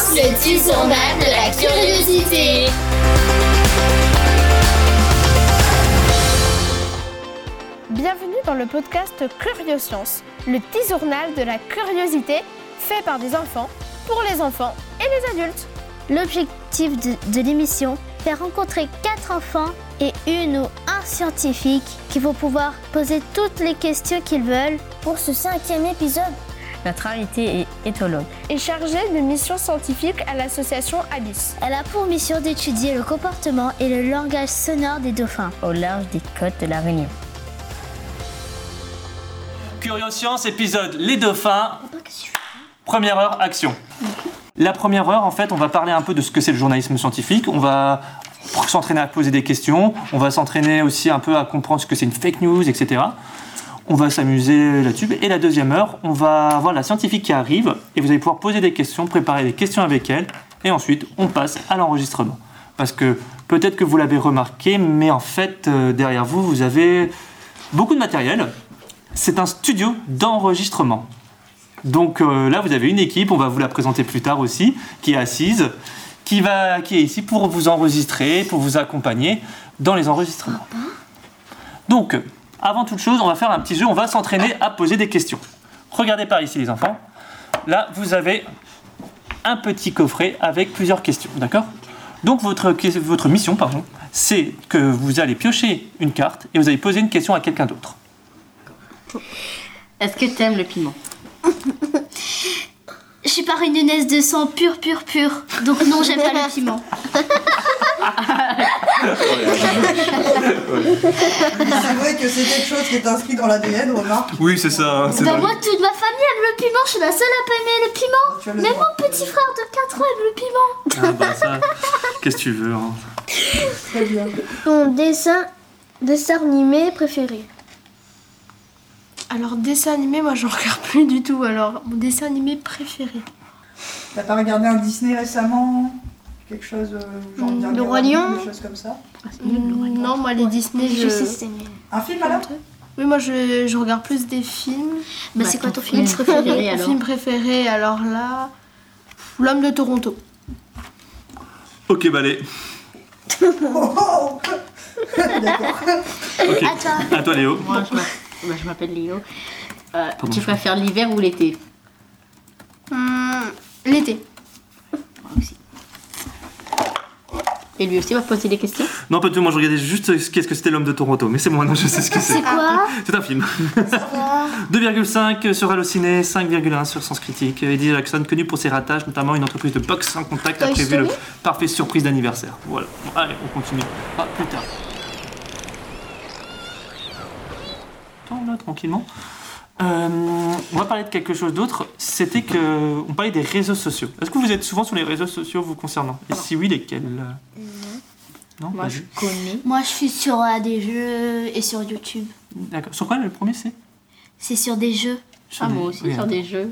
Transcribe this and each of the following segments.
Le petit journal de la curiosité. Bienvenue dans le podcast Curioscience, le petit journal de la curiosité fait par des enfants, pour les enfants et les adultes. L'objectif de, de l'émission, faire rencontrer quatre enfants et une ou un scientifique qui vont pouvoir poser toutes les questions qu'ils veulent pour ce cinquième épisode. Notre invitée est éthologue. Et chargé de missions scientifiques à l'association Abyss. Elle a pour mission d'étudier le comportement et le langage sonore des dauphins. au large des côtes de la Réunion. Curioscience, épisode Les dauphins. Première heure, action. La première heure, en fait, on va parler un peu de ce que c'est le journalisme scientifique. On va s'entraîner à poser des questions. On va s'entraîner aussi un peu à comprendre ce que c'est une fake news, etc. On va s'amuser là-dessus. Et la deuxième heure, on va avoir la scientifique qui arrive et vous allez pouvoir poser des questions, préparer des questions avec elle. Et ensuite, on passe à l'enregistrement. Parce que peut-être que vous l'avez remarqué, mais en fait, euh, derrière vous, vous avez beaucoup de matériel. C'est un studio d'enregistrement. Donc euh, là, vous avez une équipe, on va vous la présenter plus tard aussi, qui est assise, qui, va, qui est ici pour vous enregistrer, pour vous accompagner dans les enregistrements. Donc, avant toute chose, on va faire un petit jeu, on va s'entraîner à poser des questions. Regardez par ici les enfants. Là, vous avez un petit coffret avec plusieurs questions, d'accord? Donc votre, votre mission, pardon, c'est que vous allez piocher une carte et vous allez poser une question à quelqu'un d'autre. Est-ce que t'aimes le piment? Je suis pas une naisse de sang pur, pur, pur. Donc non, j'aime pas le piment. C'est vrai que c'est quelque chose qui est inscrit dans l'ADN, remarque. Oui, c'est ça. Bah moi, toute ma famille aime le piment. Je suis la seule à pas aimer le piment. Même droit. mon petit frère de 4 ans aime le piment. Ah bah ça, qu'est-ce que tu veux hein Très bien. Ton dessin, dessin animé préféré Alors, dessin animé, moi, j'en regarde plus du tout. Alors, mon dessin animé préféré. T'as pas regardé un Disney récemment? Quelque chose, euh, genre Hmm, bien Le Roi Des Lion choses comme ça Non, moi, les Disney, je... Je sais Un film alors? Oui, moi, je, je regarde plus des films. Bah, Bah, c'est quoi ton ton film préféré alors? film préféré, alors là... L'homme de Toronto. Ok, bah D'accord. Ok. À toi. À toi Léo. Moi, je m'a- bah, je m'appelle Léo. Euh, tu préfères l'hiver ou l'été? Hum, L'été. Moi aussi. Et lui aussi va poser des questions Non, pas du tout, moi je regardais juste ce qu'est-ce que c'était l'homme de Toronto, mais c'est maintenant je sais ce que c'est. C'est quoi C'est un film. 2,5 sur Allociné, 5,1 sur Sens Critique. Eddie Jackson, connu pour ses ratages, notamment une entreprise de boxe sans contact, a prévu le parfait surprise d'anniversaire. Voilà. Bon, allez, on continue. Ah, plus tard. Attends, là, tranquillement. Euh, on va parler de quelque chose d'autre. C'était que on parlait des réseaux sociaux. Est-ce que vous êtes souvent sur les réseaux sociaux vous concernant? Et si oui, lesquels Non. Moi, je connais. Moi, je suis sur euh, des jeux et sur YouTube. D'accord. Sur quoi le premier c'est? C'est sur des jeux. Sur Ah, des- moi aussi, oui, sur des jeux.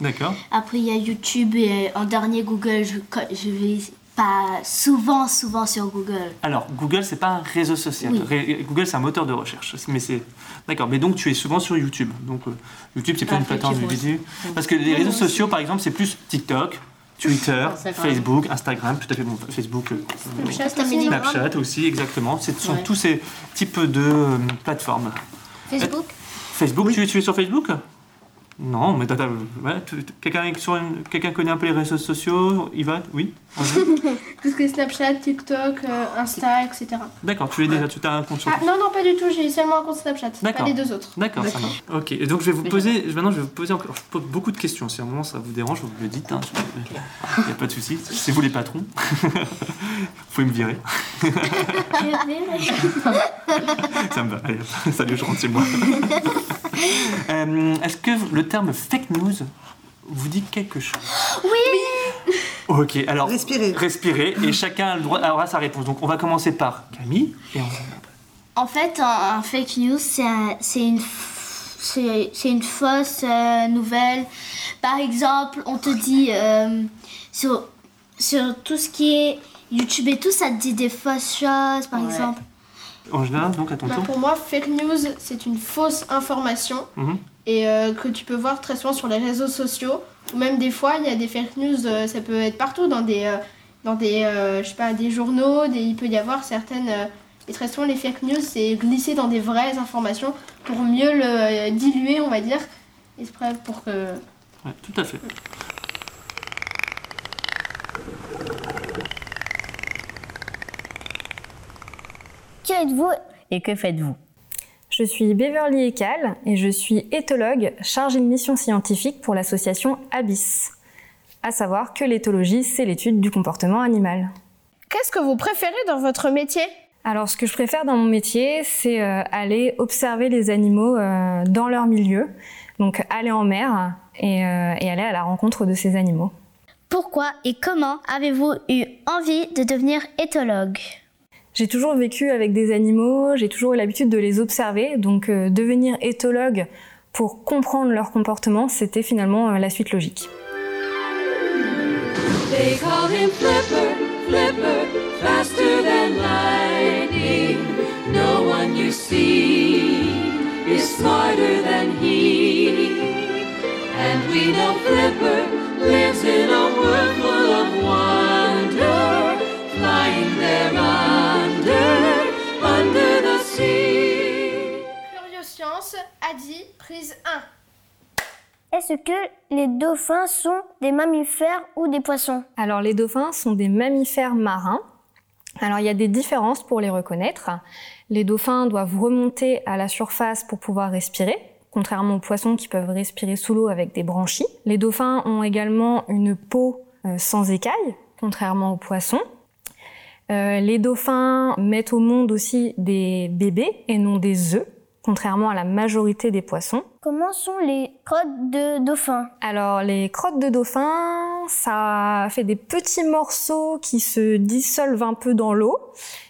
D'accord. Après, il y a YouTube et euh, en dernier Google. Je, je vais pas souvent, souvent sur Google. Alors, Google, c'est pas un réseau social. Oui. Google, c'est un moteur de recherche. Mais c'est d'accord. Mais donc, tu es souvent sur YouTube. Donc, euh, YouTube, c'est pas une plateforme de vidéo. Parce que les réseaux sociaux, par exemple, c'est plus TikTok, Twitter. Facebook, Instagram, tout à fait bon, Facebook, euh, Snapchat aussi, exactement. Ce sont Ouais. tous ces types de euh, plateformes. Facebook Facebook, tu, tu es sur Facebook? Non, mais tu- quelqu'un est sur une- quelqu'un connaît un peu les réseaux sociaux Yvan Oui? Tout ce qui est Snapchat, TikTok, euh, Insta, etc. D'accord, tu es déjà, tu as un compte sur Ah non, non, pas du tout, j'ai seulement un compte Snapchat. Pas les deux autres. D'accord, ça marche. Ok, et donc je vais vous poser, maintenant je vais vous poser encore, je pose beaucoup de questions. Si à un moment ça vous dérange, vous me le dites, hein, il n'y a pas de souci. C'est vous les patrons. vous pouvez me virer. Ça me va, allez, salut, je rentre chez moi. Euh, Est-ce que le terme fake news vous dit quelque chose Oui Ok, alors Respirez. respirez et chacun a le droit- aura sa réponse. Donc on va commencer par Camille et on... En fait, un, un fake news, c'est un- c'est une, c'est c'est une fausse euh, nouvelle. Par exemple, on te dit euh, sur, sur tout ce qui est YouTube et tout, ça te dit des fausses choses, par Ouais. exemple. Angela, donc à ton Bah, tour. pour moi, fake news, c'est une fausse information Mhm. et euh, que tu peux voir très souvent sur les réseaux sociaux Ou même des fois, il y a des fake news, euh, ça peut être partout, dans des, euh, dans des, je sais pas, des journaux, des, il peut y avoir certaines... et très souvent, les fake news, c'est glisser dans des vraies informations pour mieux le diluer, on va dire. Et pour que... Ouais, tout à fait. Êtes-vous Et que faites-vous Je suis Beverly Ekal et je suis éthologue chargée de mission scientifique pour l'association Abyss. À savoir que l'éthologie, c'est l'étude du comportement animal. Qu'est-ce que vous préférez dans votre métier Alors, ce que je préfère dans mon métier, c'est euh, aller observer les animaux euh, dans leur milieu, donc aller en mer et, euh, et aller à la rencontre de ces animaux. Pourquoi et comment avez-vous eu envie de devenir éthologue? J'ai toujours vécu avec des animaux, j'ai toujours eu l'habitude de les observer, donc euh, devenir éthologue pour comprendre leur comportement, c'était finalement euh, la suite logique. They call him Flipper, Flipper, faster than lightning. No one you see is smarter than he. And we know Flipper dit prise 1. Est-ce que les dauphins sont des mammifères ou des poissons? Alors les dauphins sont des mammifères marins. Alors il y a des différences pour les reconnaître. Les dauphins doivent remonter à la surface pour pouvoir respirer, contrairement aux poissons qui peuvent respirer sous l'eau avec des branchies. Les dauphins ont également une peau euh, sans écailles, contrairement aux poissons. Euh, les dauphins mettent au monde aussi des bébés et non des œufs, contrairement à la majorité des poissons. Comment sont les crottes de dauphins Alors les crottes de dauphin, ça fait des petits morceaux qui se dissolvent un peu dans l'eau.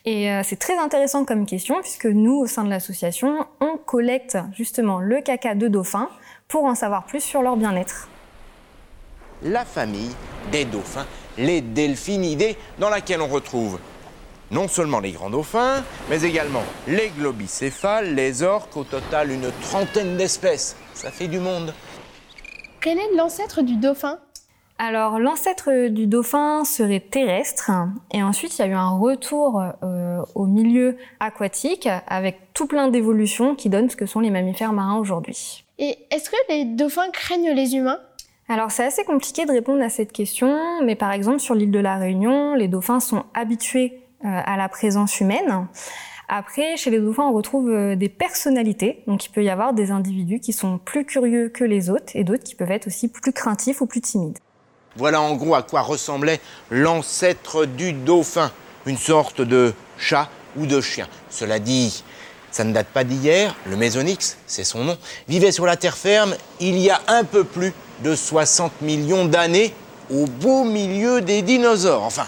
Et euh, c'est très intéressant comme question puisque nous, au sein de l'association, on collecte justement le caca de dauphin pour en savoir plus sur leur bien-être. la famille des dauphins, les delphinidés, dans laquelle on retrouve non seulement les grands dauphins, mais également les globicéphales, les orques, au total une trentaine d'espèces. Ça fait du monde. Quel est l'ancêtre du dauphin? Alors l'ancêtre du dauphin serait terrestre et ensuite il y a eu un retour euh, au milieu aquatique avec tout plein d'évolutions qui donnent ce que sont les mammifères marins aujourd'hui. Et est-ce que les dauphins craignent les humains? Alors c'est assez compliqué de répondre à cette question, mais par exemple sur l'île de la Réunion, les dauphins sont habitués à la présence humaine. Après, chez les dauphins, on retrouve euh, des personnalités. Donc, il peut y avoir des individus qui sont plus curieux que les autres et d'autres qui peuvent être aussi plus craintifs ou plus timides. Voilà en gros à quoi ressemblait l'ancêtre du dauphin, une sorte de chat ou de chien. Cela dit, ça ne date pas d'hier, le Mésonyx, c'est son nom, vivait sur la terre ferme il y a un peu plus de 60 millions d'années, au beau milieu des dinosaures, enfin,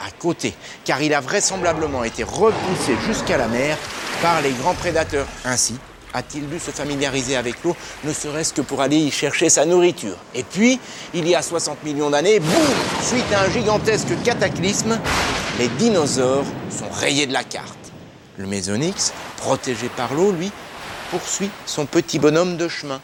à côté, car il a vraisemblablement été repoussé jusqu'à la mer par les grands prédateurs. Ainsi, a-t-il dû se familiariser avec l'eau, ne serait-ce que pour aller y chercher sa nourriture. Et puis, il y a 60 millions d'années, boum Suite à un gigantesque cataclysme, les dinosaures sont rayés de la carte. Le Mésonyx, protégé par l'eau, lui, poursuit son petit bonhomme de chemin.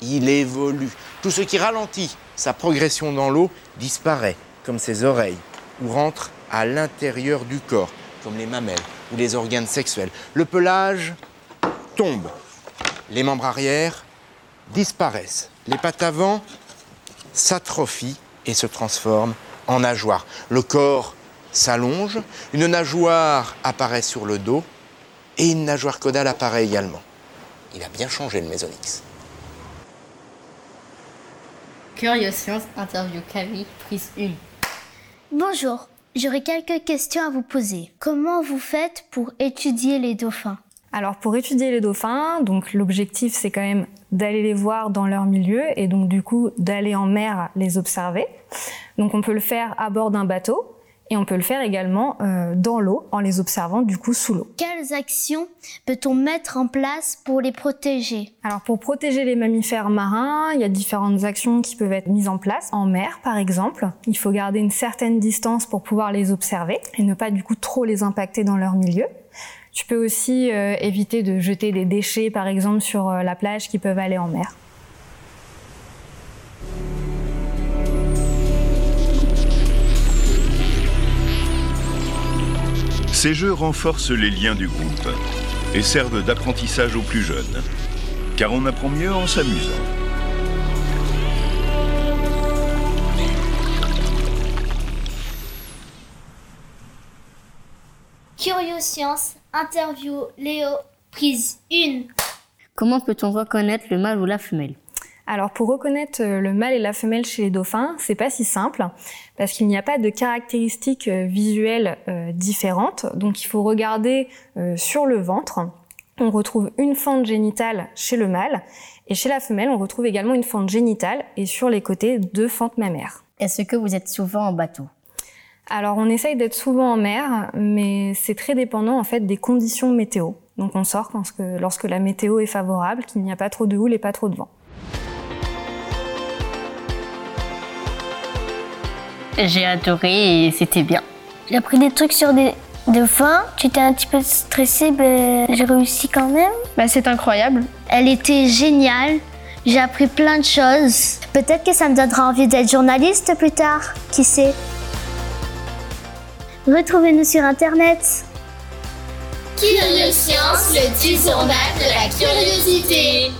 Il évolue. Tout ce qui ralentit sa progression dans l'eau disparaît, comme ses oreilles, ou rentre à l'intérieur du corps, comme les mamelles ou les organes sexuels. Le pelage tombe. Les membres arrière disparaissent. Les pattes avant s'atrophient et se transforment en nageoires. Le corps s'allonge, une nageoire apparaît sur le dos et une nageoire caudale apparaît également. Il a bien changé le Mésonyx. Curious Science interview Camille, prise 1. Bonjour, j'aurais quelques questions à vous poser. Comment vous faites pour étudier les dauphins? Alors pour étudier les dauphins, donc l'objectif c'est quand même d'aller les voir dans leur milieu et donc du coup d'aller en mer les observer. Donc on peut le faire à bord d'un bateau et on peut le faire également euh, dans l'eau en les observant du coup sous l'eau. Quelles actions peut-on mettre en place pour les protéger? Alors pour protéger les mammifères marins, il y a différentes actions qui peuvent être mises en place. En mer par exemple, il faut garder une certaine distance pour pouvoir les observer et ne pas du coup trop les impacter dans leur milieu. Tu peux aussi euh, éviter de jeter des déchets par exemple sur euh, la plage qui peuvent aller en mer. Ces jeux renforcent les liens du groupe et servent d'apprentissage aux plus jeunes, car on apprend mieux en s'amusant. Curious Science, interview Léo, prise 1. Comment peut-on reconnaître le mâle ou la femelle? Alors pour reconnaître euh, le mâle et la femelle chez les dauphins, c'est pas si simple parce qu'il n'y a pas de caractéristiques euh, visuelles euh, différentes. Donc il faut regarder sur le ventre. On retrouve une fente génitale chez le mâle et chez la femelle, on retrouve également une fente génitale et sur les côtés deux fentes mammaires. Est-ce que vous êtes souvent en bateau? Alors on essaye d'être souvent en mer, mais c'est très dépendant en fait des conditions météo. Donc on sort lorsque, lorsque la météo est favorable, qu'il n'y a pas trop de houle et pas trop de vent. J'ai adoré et c'était bien. J'ai appris des trucs sur des dauphins. Tu étais un petit peu stressée, mais j'ai réussi quand même. Bah, c'est incroyable. Elle était géniale. J'ai appris plein de choses. Peut-être que ça me donnera envie d'être journaliste plus tard. Qui sait? Retrouvez-nous sur Internet. Curious Science, le petit journal de la curiosité.